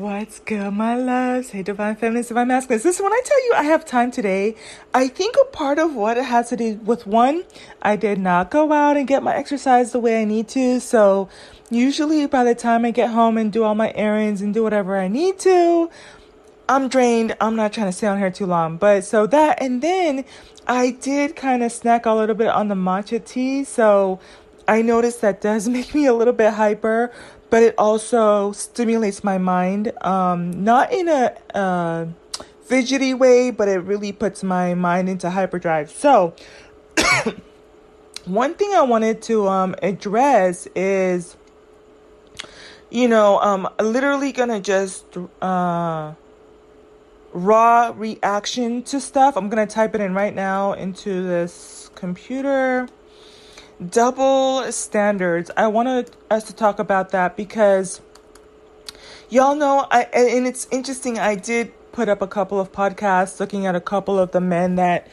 What's good, my loves? Hey, divine feminines, divine masculines. Listen, when I tell you I have time today, I think a part of what it has to do with one, I did not go out and get my exercise the way I need to. So, usually by the time I get home and do all my errands and do whatever I need to, I'm drained. I'm not trying to stay on here too long. But so that, and then I did kind of snack a little bit on the matcha tea. So, I noticed that does make me a little bit hyper but it also stimulates my mind, um, not in a uh, fidgety way, but it really puts my mind into hyperdrive. So, one thing I wanted to um, address is, you know, um, literally gonna just uh, raw reaction to stuff. I'm gonna type it in right now into this computer double standards. I wanted us to talk about that because y'all know I and it's interesting I did put up a couple of podcasts looking at a couple of the men that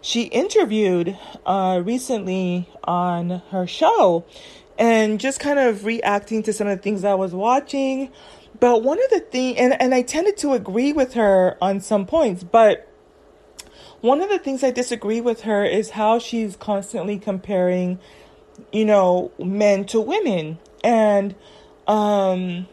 she interviewed uh, recently on her show and just kind of reacting to some of the things I was watching. But one of the things, and, and I tended to agree with her on some points, but one of the things I disagree with her is how she's constantly comparing, you know, men to women. And um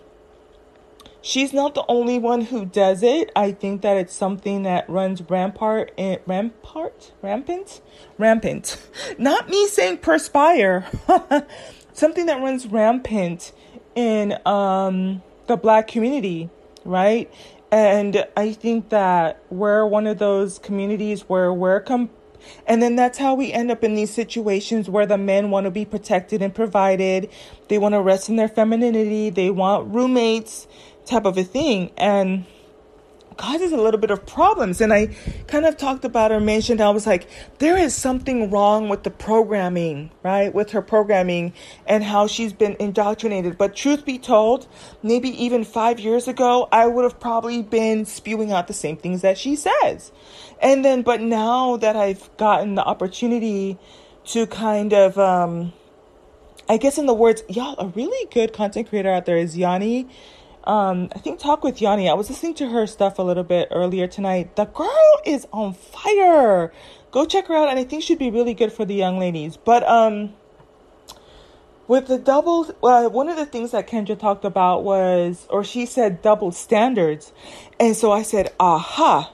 she's not the only one who does it. I think that it's something that runs rampart in, rampart rampant rampant. Not me saying perspire. something that runs rampant in um the black community, right? And I think that we're one of those communities where we're com- and then that's how we end up in these situations where the men want to be protected and provided. They want to rest in their femininity. They want roommates type of a thing. And causes a little bit of problems. And I kind of talked about or mentioned, I was like, there is something wrong with the programming, right? With her programming and how she's been indoctrinated. But truth be told, maybe even five years ago, I would have probably been spewing out the same things that she says. And then, but now that I've gotten the opportunity to kind of, um, I guess in the words, y'all, a really good content creator out there is Yanni um, I think Talk with Yanni. I was listening to her stuff a little bit earlier tonight. The girl is on fire. Go check her out, and I think she'd be really good for the young ladies. But um, with the double, uh, one of the things that Kendra talked about was, or she said, double standards, and so I said, aha.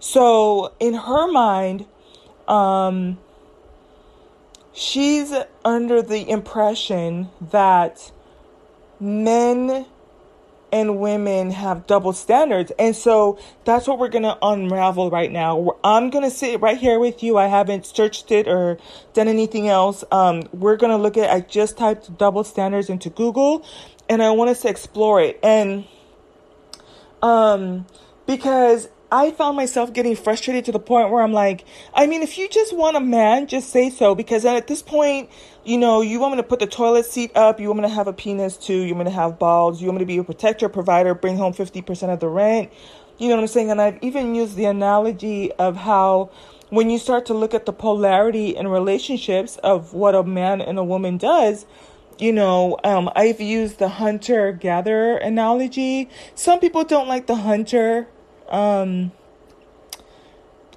So in her mind, um, she's under the impression that men and women have double standards. And so that's what we're going to unravel right now. I'm going to sit right here with you. I haven't searched it or done anything else. Um, we're going to look at, I just typed double standards into Google and I want us to explore it. And, um, because I found myself getting frustrated to the point where I'm like, I mean, if you just want a man, just say so. Because at this point, you know, you want me to put the toilet seat up, you want me to have a penis too, you want me to have balls, you want me to be a protector, provider, bring home 50% of the rent. You know what I'm saying? And I've even used the analogy of how when you start to look at the polarity in relationships of what a man and a woman does, you know, um, I've used the hunter gatherer analogy. Some people don't like the hunter um,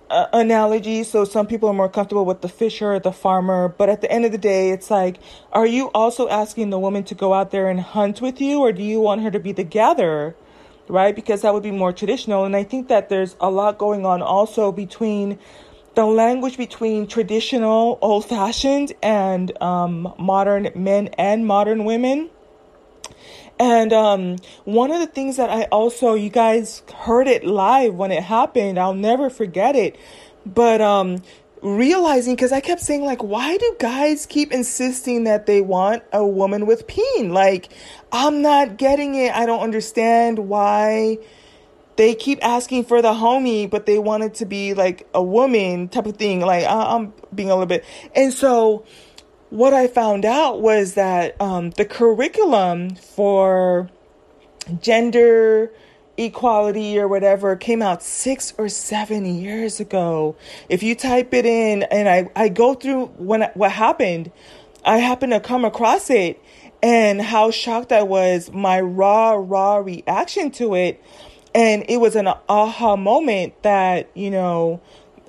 uh, analogy. So some people are more comfortable with the fisher, the farmer. But at the end of the day, it's like, are you also asking the woman to go out there and hunt with you, or do you want her to be the gatherer? Right? Because that would be more traditional. And I think that there's a lot going on also between the language between traditional, old fashioned, and um, modern men and modern women and um, one of the things that I also, you guys heard it live when it happened. I'll never forget it. But um, realizing, because I kept saying, like, why do guys keep insisting that they want a woman with peen? Like, I'm not getting it. I don't understand why they keep asking for the homie, but they want it to be like a woman type of thing. Like, I'm being a little bit. And so, what I found out was that um, the curriculum for gender equality or whatever came out six or seven years ago. If you type it in and I, I go through when what happened, I happened to come across it and how shocked I was, my raw, raw reaction to it. And it was an aha moment that, you know,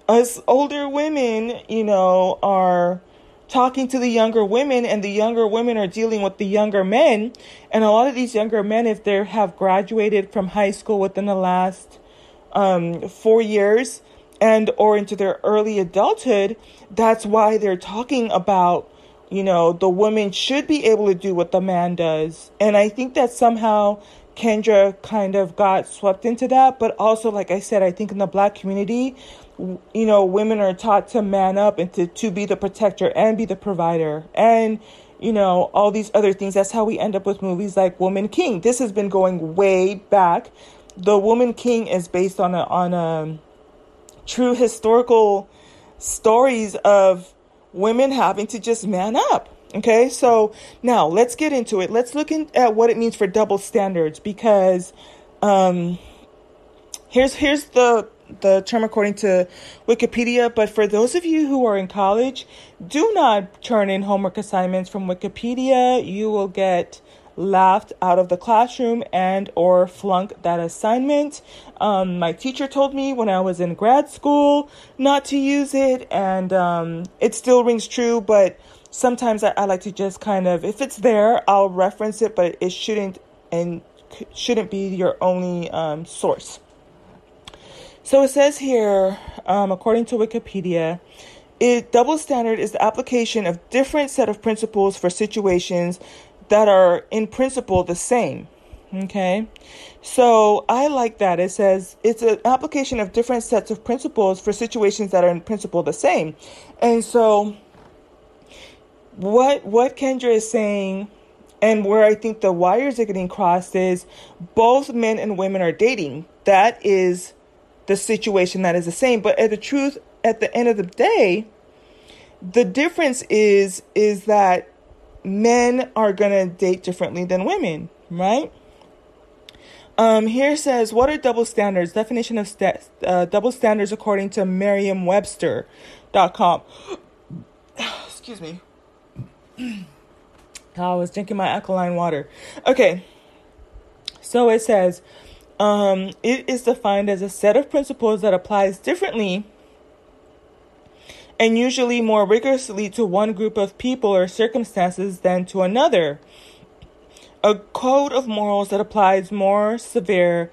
us older women, you know, are talking to the younger women and the younger women are dealing with the younger men. And a lot of these younger men, if they have graduated from high school within the last um, four years and or into their early adulthood, that's why they're talking about you know, the woman should be able to do what the man does. And I think that somehow Kendra kind of got swept into that. But also, like I said, I think in the black community, you know, women are taught to man up and to, to be the protector and be the provider. And, you know, all these other things. That's how we end up with movies like Woman King. This has been going way back. The Woman King is based on a, on a true historical stories of women having to just man up. Okay, so now let's get into it. Let's look in, at what it means for double standards because um, here's here's the the term according to Wikipedia. But for those of you who are in college, do not turn in homework assignments from Wikipedia. You will get laughed out of the classroom and or flunk that assignment. Um, my teacher told me when I was in grad school not to use it, and um, it still rings true. But sometimes I, I, like to just kind of, if it's there, I'll reference it, but it shouldn't and shouldn't be your only um, source. So it says here, um, according to Wikipedia. It, double standard is the application of different set of principles for situations that are in principle the same. Okay. So I like that. It says it's an application of different sets of principles for situations that are in principle the same. And so what what Kendra is saying and where I think the wires are getting crossed is both men and women are dating. That is the situation that is the same. But at the truth at the end of the day, the difference is is that men are to date differently than women, right? Um, here says, what are double standards? Definition of st- uh, double standards according to Merriam-Webster.com. Excuse me. I was drinking my alkaline water. Okay. So it says, um, it is defined as a set of principles that applies differently and usually more rigorously to one group of people or circumstances than to another. A code of morals that applies more severe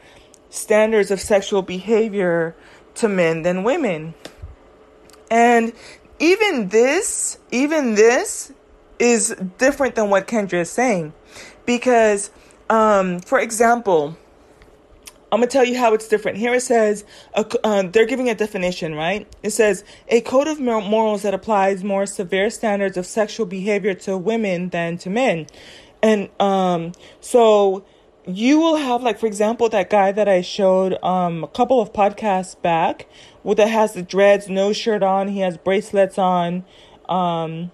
standards of sexual behavior to men than women. And even this, even this is different than what Kendra is saying. Because, um, for example, I'm to tell you how it's different. Here it says, uh, they're giving a definition, right? It says, a code of morals that applies more severe standards of sexual behavior to women than to men. And um, so you will have, like, for example, that guy that I showed um, a couple of podcasts back with that has the dreads, no shirt on, he has bracelets on. Um,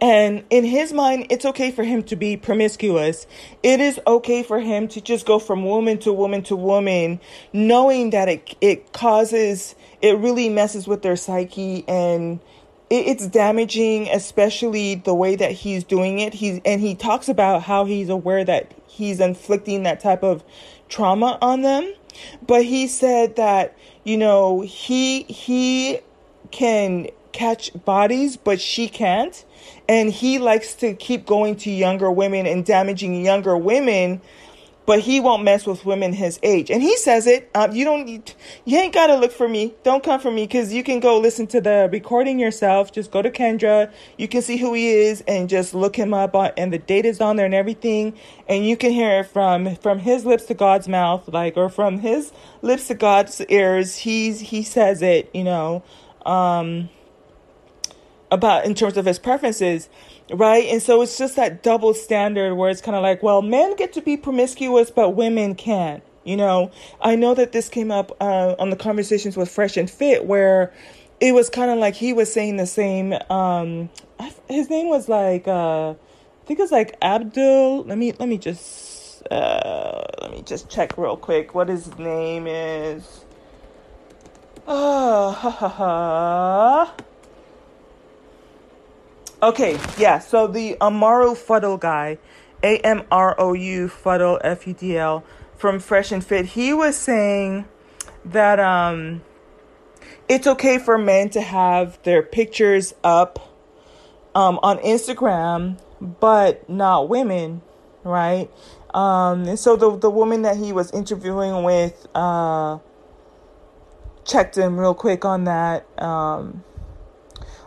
and in his mind, it's okay for him to be promiscuous. It is okay for him to just go from woman to woman to woman, knowing that it, it causes, it really messes with their psyche and it, it's damaging, especially the way that he's doing it. He's, and he talks about how he's aware that he's inflicting that type of trauma on them. But he said that, you know, he, he can catch bodies, but she can't. And he likes to keep going to younger women and damaging younger women, but he won't mess with women his age. And he says it. Um, you don't, you ain't got to look for me. Don't come for me because you can go listen to the recording yourself. Just go to Kendra. You can see who he is and just look him up on, and the date is on there and everything. And you can hear it from, from his lips to God's mouth, like, or from his lips to God's ears. He's, he says it, you know. Um, about in terms of his preferences, right? And so it's just that double standard where it's kind of like, well, men get to be promiscuous, but women can't. You know, I know that this came up uh, on the conversations with Fresh and Fit, where it was kind of like he was saying the same. Um, his name was like, uh, I think it was like Abdul. Let me let me just uh, let me just check real quick what his name is. Ah, ha ha ha. Okay, yeah. So the Amrou Fudl guy, A M R O U Fudl F U D L from Fresh and Fit, he was saying that um, it's okay for men to have their pictures up um, on Instagram, but not women, right? Um, and so the the woman that he was interviewing with uh, checked in real quick on that. Um,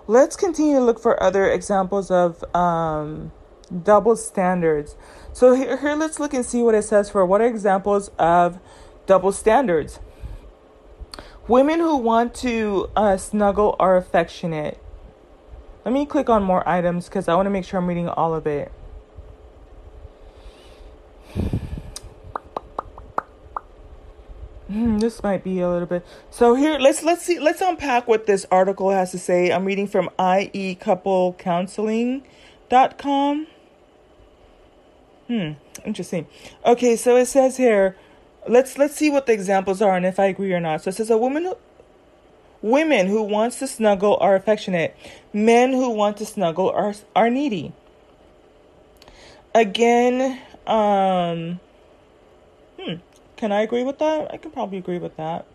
let's continue to look for other examples of um, double standards. So here, here, let's look and see what it says for what are examples of double standards. Women who want to uh, snuggle are affectionate. Let me click on more items because I want to make sure I'm reading all of it. Hmm, this might be a little bit. So here, let's let's see. Let's unpack what this article has to say. I'm reading from iecouplecounseling.com. Hmm, interesting. Okay, so it says here. Let's let's see what the examples are and if I agree or not. So it says a woman women who wants to snuggle are affectionate. Men who want to snuggle are are needy. Again, um hmm can I agree with that? I can probably agree with that.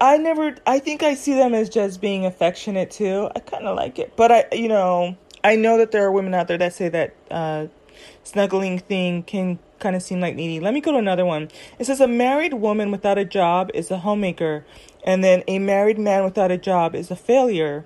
I never I think I see them as just being affectionate too. I kind of like it. But I you know, I know that there are women out there that say that uh snuggling thing can kind of seem like needy. Let me go to another one. It says a married woman without a job is a homemaker, and then a married man without a job is a failure.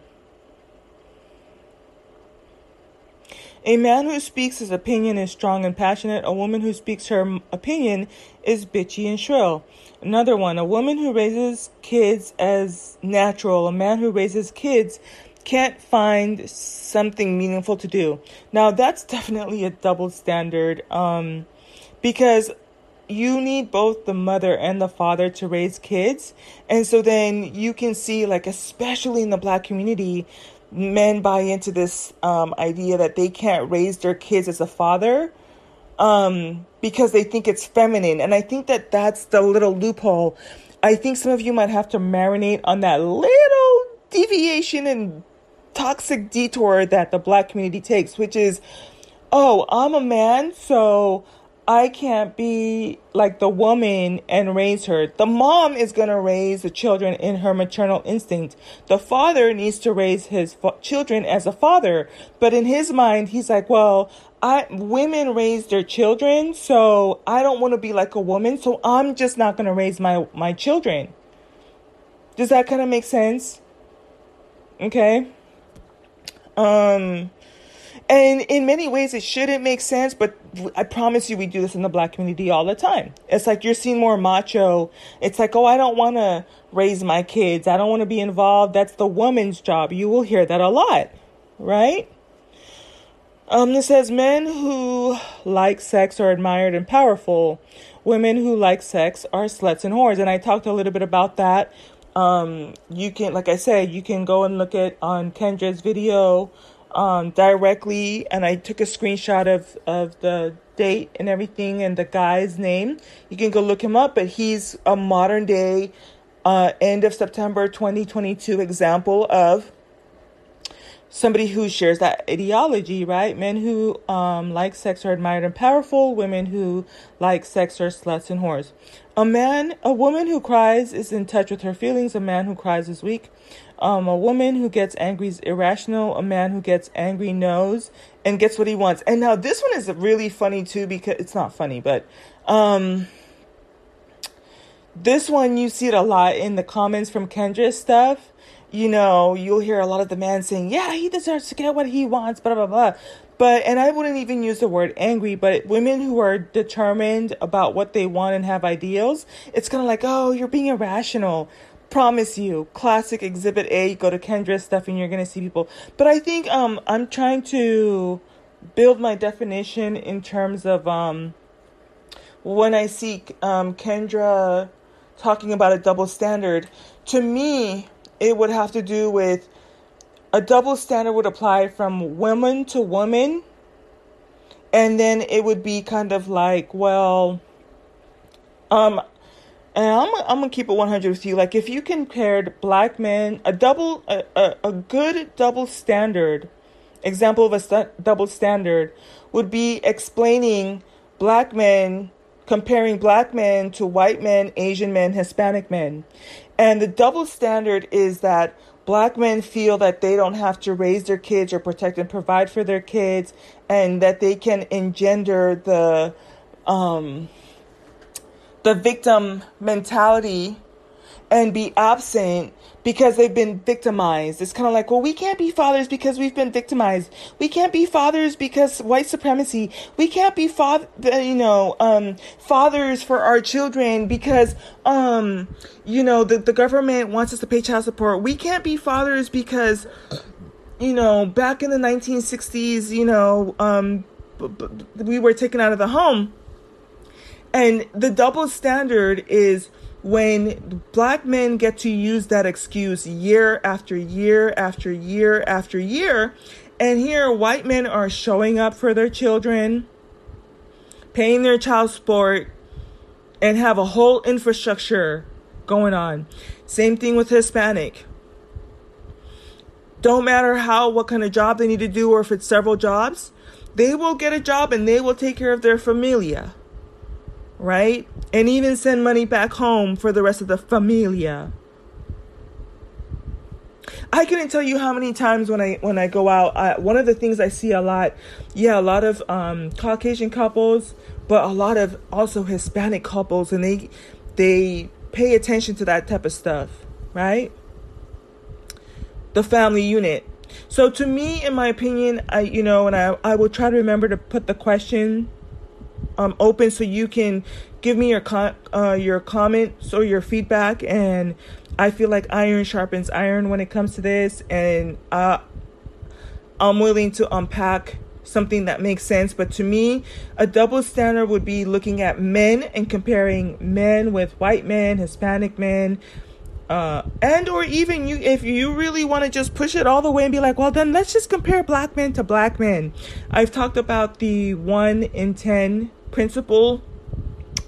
A man who speaks his opinion is strong and passionate. A woman who speaks her opinion is bitchy and shrill. Another one, a woman who raises kids as natural. A man who raises kids can't find something meaningful to do. Now, that's definitely a double standard um, because you need both the mother and the father to raise kids. And so then you can see, like, especially in the black community, men buy into this um, idea that they can't raise their kids as a father um, because they think it's feminine. And I think that that's the little loophole. I think some of you might have to marinate on that little deviation and toxic detour that the black community takes, which is, oh, I'm a man, so I can't be like the woman and raise her. The mom is going to raise the children in her maternal instinct. The father needs to raise his fa- children as a father. But in his mind, he's like, well, I, women raise their children, so I don't want to be like a woman, so I'm just not going to raise my, my children. Does that kind of make sense? Okay. Um, and in many ways, it shouldn't make sense, but I promise you, we do this in the black community all the time. It's like you're seen more macho. It's like, oh, I don't want to raise my kids. I don't want to be involved. That's the woman's job. You will hear that a lot, right? Um, it says men who like sex are admired and powerful. Women who like sex are sluts and whores. And I talked a little bit about that. Um, you can, like I said, you can go and look at on Kendra's video um, directly, and I took a screenshot of, of the date and everything and the guy's name. You can go look him up, but he's a modern day, uh, end of September 2022 example of somebody who shares that ideology, right? Men who um, like sex are admired and powerful. Women who like sex are sluts and whores. A man, a woman who cries is in touch with her feelings. A man who cries is weak. Um, a woman who gets angry is irrational. A man who gets angry knows and gets what he wants. And now this one is really funny too because it's not funny, but um, this one you see it a lot in the comments from Kendra's stuff. You know, you'll hear a lot of the man saying, "Yeah, he deserves to get what he wants," blah blah blah. But and I wouldn't even use the word angry, but women who are determined about what they want and have ideals, it's kind of like, "Oh, you're being irrational." Promise you, classic exhibit A, you go to Kendra's stuff and you're gonna see people. But I think um I'm trying to build my definition in terms of um when I see um Kendra talking about a double standard, to me it would have to do with a double standard would apply from woman to woman and then it would be kind of like well um and I'm I'm gonna keep it 100 with you. Like if you compared black men, a double a, a, a good double standard example of a st- double standard would be explaining black men comparing black men to white men, Asian men, Hispanic men. And the double standard is that black men feel that they don't have to raise their kids or protect and provide for their kids and that they can engender the um, the victim mentality and be absent because they've been victimized. It's kind of like, well, we can't be fathers because we've been victimized. We can't be fathers because white supremacy. We can't be father, you know, um, fathers for our children because, um, you know, the, the government wants us to pay child support. We can't be fathers because, you know, back in the 1960s, you know, um, we were taken out of the home and the double standard is when black men get to use that excuse year after year after year after year, and here white men are showing up for their children, paying their child support, and have a whole infrastructure going on. Same thing with Hispanic. Don't matter how, what kind of job they need to do, or if it's several jobs, they will get a job and they will take care of their familia right? And even send money back home for the rest of the familia. I couldn't tell you how many times when I when I go out, I, one of the things I see a lot, yeah, a lot of um, Caucasian couples, but a lot of also Hispanic couples, and they they pay attention to that type of stuff, right? The family unit. So to me, in my opinion, I you know, and I I will try to remember to put the question um, open so you can give me your con- uh, your comments or your feedback. And I feel like iron sharpens iron when it comes to this, and uh, I'm willing to unpack something that makes sense. But to me, a double standard would be looking at men and comparing men with white men, Hispanic men. Uh, and or even you if you really want to just push it all the way and be like well then let's just compare black men to black men i've talked about the 1 in 10 principle.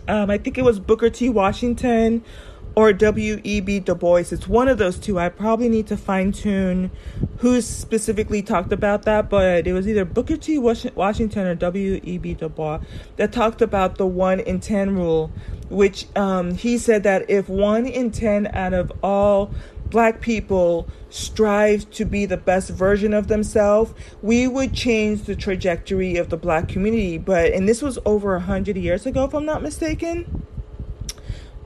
Um, I think it was Booker T. Washington or W.E.B. Du Bois. It's one of those two. I probably need to fine tune who specifically talked about that, but it was either Booker T. Washington or W.E.B. Du Bois that talked about the 1 in 10 rule, which um, he said that if 1 in 10 out of all black people strive to be the best version of themselves, we would change the trajectory of the black community. But, and this was over a hundred years ago, if I'm not mistaken.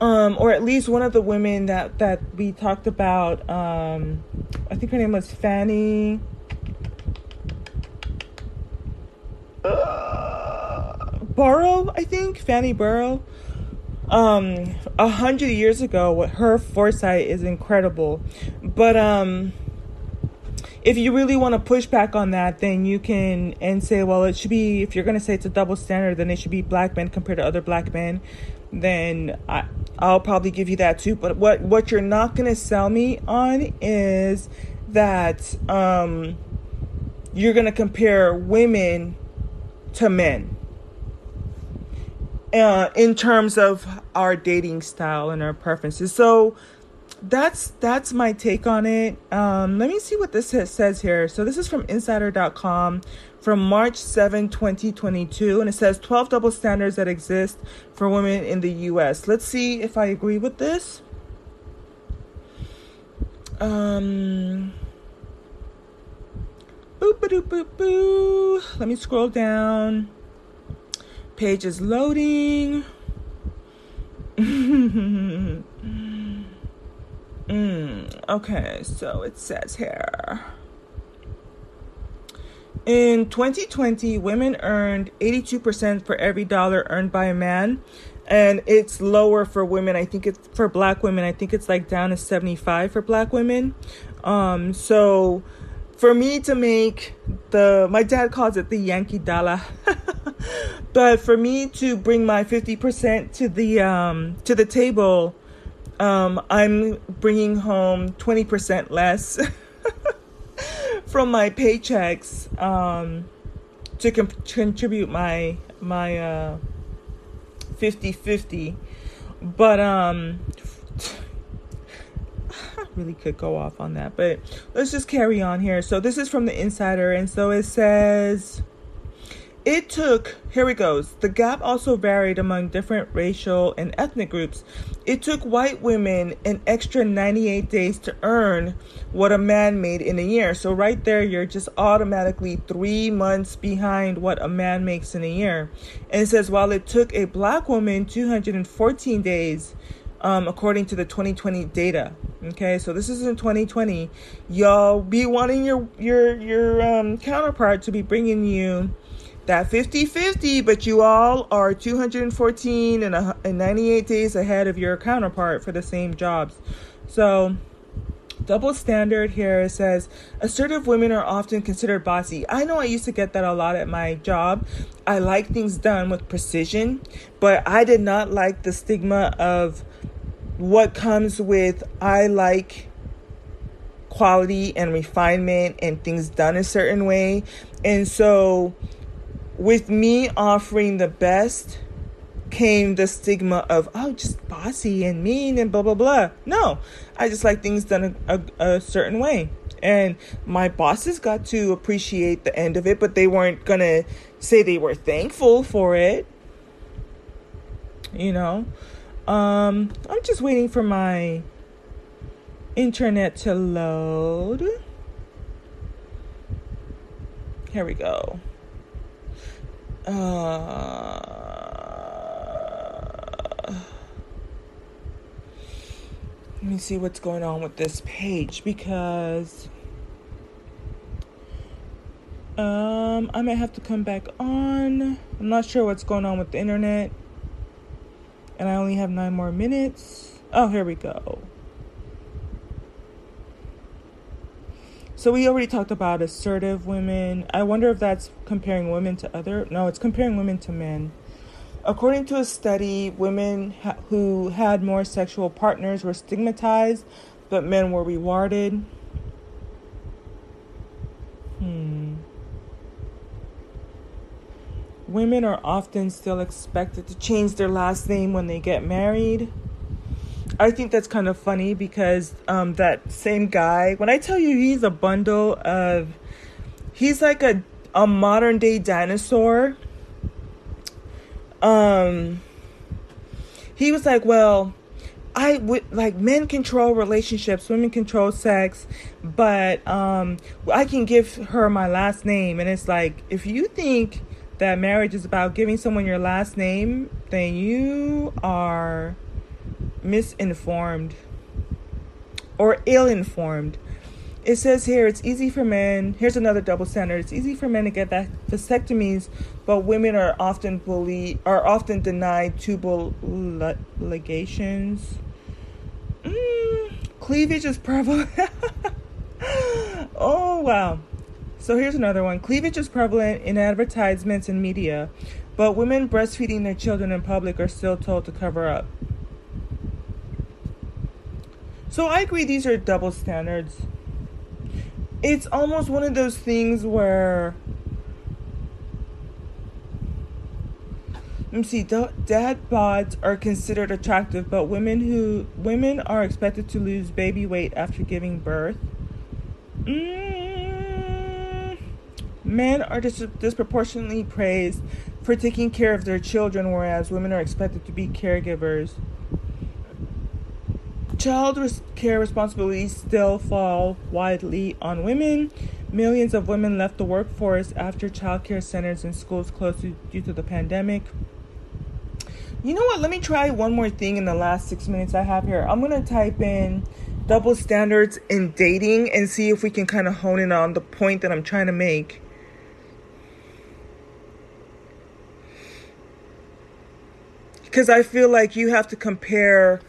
Um, or at least one of the women that, that we talked about, um, I think her name was Fanny. Uh, Burrow, I think Fanny Burrow. Um a hundred years ago what her foresight is incredible. But um if you really want to push back on that then you can and say well it should be if you're going to say it's a double standard then it should be black men compared to other black men then I, i'll probably give you that too but what what you're not to sell me on is that um you're to compare women to men uh, in terms of our dating style and our preferences. So that's that's my take on it. Um, let me see what this says here. So this is from Insider.com from March 7, 2022, and it says 12 double standards that exist for women in the U.S. Let's see if I agree with this. Um. Boop, boop, boop. Let me scroll down. Page is loading. mm, okay, so it says here. In 2020, women earned 82% for every dollar earned by a man. And it's lower for women. I think it's for black women. I think it's like down to 75 for black women. Um, so for me to make the, my dad calls it the Yankee dollar. but for me to bring my 50% to the um to the table um i'm bringing home 20% less from my paychecks um to contribute my my uh 50-50 But um I really could go off on that, but let's just carry on here. So this is from the insider and so it says it took, here it goes. The gap also varied among different racial and ethnic groups. It took white women an extra 98 days to earn what a man made in a year. So, right there, you're just automatically three months behind what a man makes in a year. And it says, while it took a black woman 214 days, um, according to the 2020 data. Okay, so this is in 2020. Y'all be wanting your your your um, counterpart to be bringing you that 50 50, but you all are 214 and, 98 days ahead of your counterpart for the same jobs. So, double standard here says assertive women are often considered bossy. I know I used to get that a lot at my job. I like things done with precision, but I did not like the stigma of what comes with I like quality and refinement and things done a certain way. And so with me offering the best came the stigma of oh just bossy and mean and blah blah blah. No i just like things done a, a, a, certain way. And my bosses got to appreciate the end of it but they weren't gonna say they were thankful for it. You know? Um i'm just waiting for my internet to load. Here we go uh, let me see what's going on with this page because um, I might have to come back on. I'm not sure what's going on with the internet. And I only have nine more minutes. Oh, here we go. So we already talked about assertive women. I wonder if that's comparing women to other. No, it's comparing women to men. According to a study, women ha- who had more sexual partners were stigmatized, but men were rewarded. Hmm. Women are often still expected to change their last name when they get married. I think that's kind of funny because um, that same guy, when I tell you he's a bundle of, he's like a, a modern day dinosaur. Um, he was like, well, I would like men control relationships, women control sex, but um, I can give her my last name. And it's like, if you think that marriage is about giving someone your last name, then you are misinformed or ill informed. It says here it's easy for men. Here's another double standard. It's easy for men to get that vasectomies, but women are often bullied, are often denied tubal ligations. Mm, cleavage is prevalent. oh wow. So here's another one. Cleavage is prevalent in advertisements and media, but women breastfeeding their children in public are still told to cover up. So I agree these are double standards. It's almost one of those things where let me see dad bods are considered attractive but women who women are expected to lose baby weight after giving birth mm, men are dis- disproportionately praised for taking care of their children whereas women are expected to be caregivers Child care responsibilities still fall widely on women. Millions of women left the workforce after child care centers and schools closed due to the pandemic. You know what? Let me try one more thing in the last six minutes I have here. I'm going to type in double standards in dating and see if we can kind of hone in on the point that I'm trying to make. Because I feel like you have to compare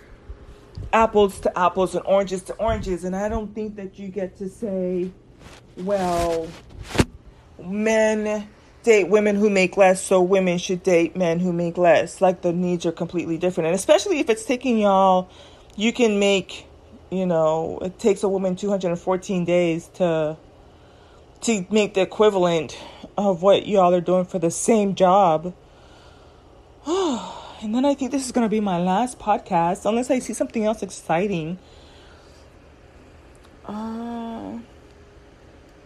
apples to apples and oranges to oranges. And I don't think that you get to say, well, men date women who make less, so women should date men who make less. Like the needs are completely different. And especially if it's taking y'all, you can make, you know, it takes a woman 214 days to to make the equivalent of what y'all are doing for the same job. Oh. And then I think this is going to be my last podcast, unless I see something else exciting. Uh,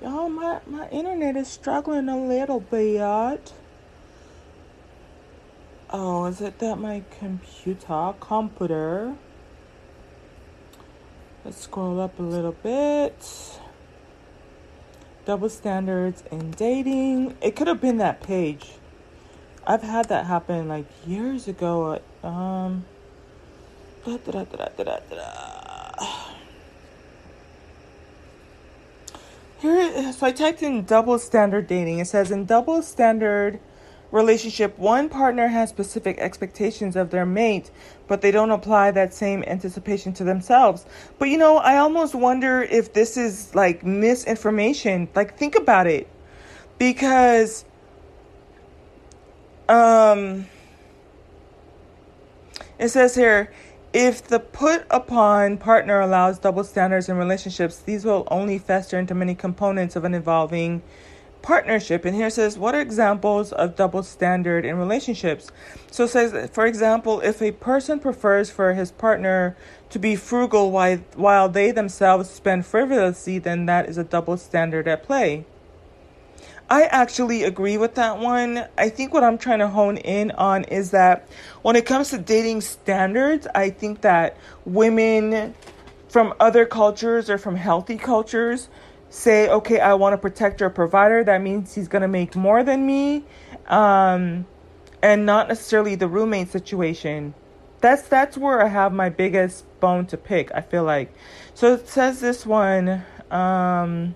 y'all, my, my internet is struggling a little bit. Oh, is it that my computer, computer? Let's scroll up a little bit. Double standards in dating. It could have been that page. I've had that happen like years ago. Um, da, da, da, Here, so I typed in double standard dating. It says in double standard relationship, one partner has specific expectations of their mate, but they don't apply that same anticipation to themselves. But you know, I almost wonder if this is like misinformation. Like, think about it. Because um, it says here if the put upon partner allows double standards in relationships, these will only fester into many components of an evolving partnership. And here says, what are examples of double standard in relationships? So says, for example, if a person prefers for his partner to be frugal while, while they themselves spend frivolously, then that is a double standard at play. I actually agree with that one. I think what I'm trying to hone in on is that when it comes to dating standards, I think that women from other cultures or from healthy cultures say, okay, I want to protect your provider. That means he's going to make more than me. Um, and not necessarily the roommate situation. That's that's where I have my biggest bone to pick. I feel like. So it says this one. Um,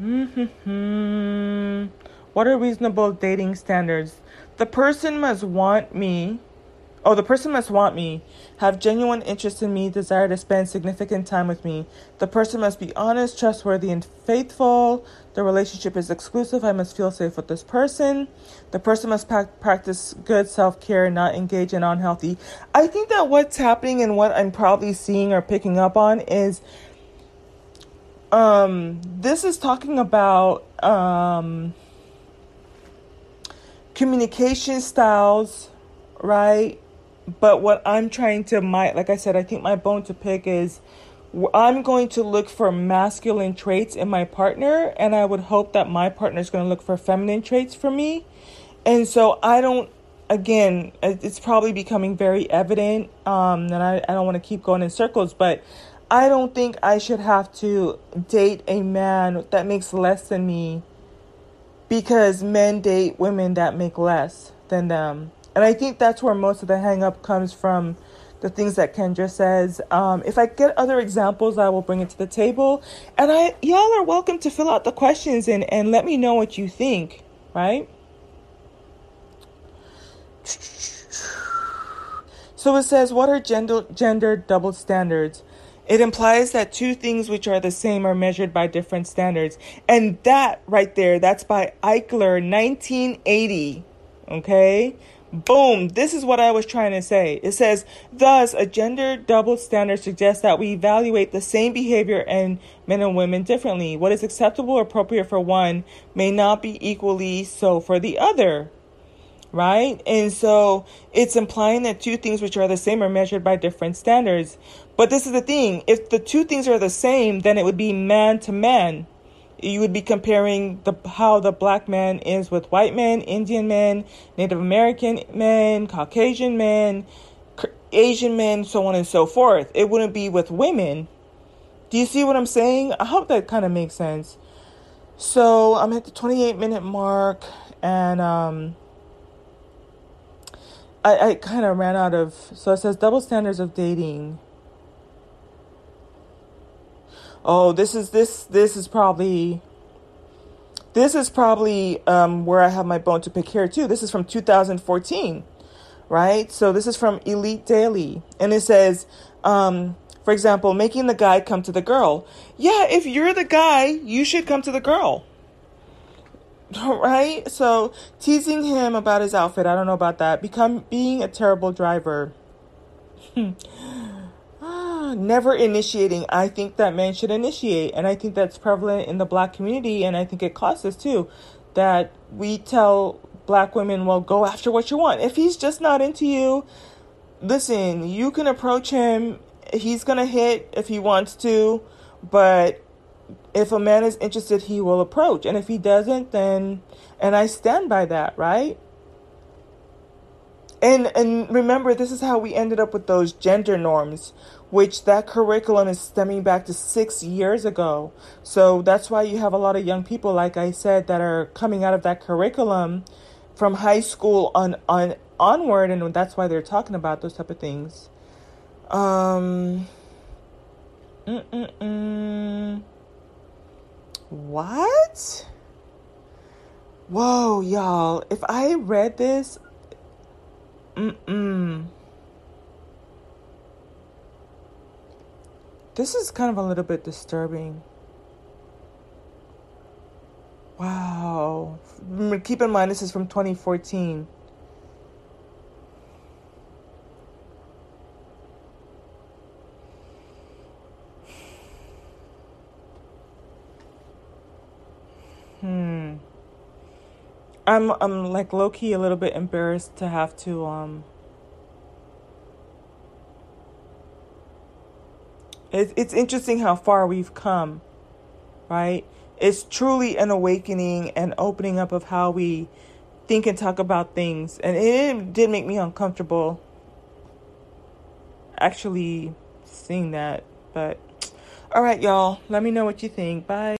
Mm-hmm. What are reasonable dating standards? The person must want me. Oh, the person must want me, have genuine interest in me, desire to spend significant time with me. The person must be honest, trustworthy, and faithful. The relationship is exclusive. I must feel safe with this person. The person must pa- practice good self care and not engage in unhealthy. I think that what's happening and what I'm probably seeing or picking up on is um, this is talking about um, communication styles, right? But what I'm trying to my like I said, I think my bone to pick is I'm going to look for masculine traits in my partner, and I would hope that my partner is going to look for feminine traits for me. And so I don't, again, it's probably becoming very evident, um, and I, I don't want to keep going in circles, but I don't think I should have to date a man that makes less than me because men date women that make less than them. And I think that's where most of the hang up comes from the things that Kendra says. Um, if I get other examples, I will bring it to the table. And I y'all are welcome to fill out the questions and, and let me know what you think, right? So it says, what are gender gender double standards? It implies that two things which are the same are measured by different standards. And that right there, that's by Eichler, 1980. Okay? Boom. This is what I was trying to say. It says, thus, a gender double standard suggests that we evaluate the same behavior in men and women differently. What is acceptable or appropriate for one may not be equally so for the other right? And so it's implying that two things which are the same are measured by different standards. But this is the thing if the two things are the same, then it would be man to man. You would be comparing the how the black man is with white men, Indian men, Native American men, Caucasian men, Asian men, so on and so forth. It wouldn't be with women. Do you see what I'm saying? I hope that kind of makes sense. So I'm at the 28 minute mark, and um, I, I kind of ran out of. So it says double standards of dating. Oh, this is this this is probably this is probably um, where I have my bone to pick here too. This is from 2014, right? So this is from Elite Daily, and it says, um, for example, making the guy come to the girl. Yeah, if you're the guy, you should come to the girl. right? So teasing him about his outfit, I don't know about that. Become being a terrible driver. never initiating. I think that men should initiate, and I think that's prevalent in the black community, and I think it costs us too. That we tell black women well, go after what you want. If he's just not into you, listen, you can approach him. He's going to hit if he wants to, but if a man is interested, he will approach. And if he doesn't, then, and I stand by that, right? And, and remember, this is how we ended up with those gender norms, which that curriculum is stemming back to six years ago. So that's why you have a lot of young people, like I said, that are coming out of that curriculum from high school on, on onward, and that's why they're talking about those type of things. Um, mm-mm-mm. What? Whoa, y'all. If I read this, mm-mm. This is kind of a little bit disturbing. Wow. Keep in mind, this is from 2014. Hmm. I'm I'm like low key a little bit embarrassed to have to um It's it's interesting how far we've come, right? It's truly an awakening and opening up of how we think and talk about things. And it did make me uncomfortable actually seeing that. But all right, y'all, let me know what you think. Bye.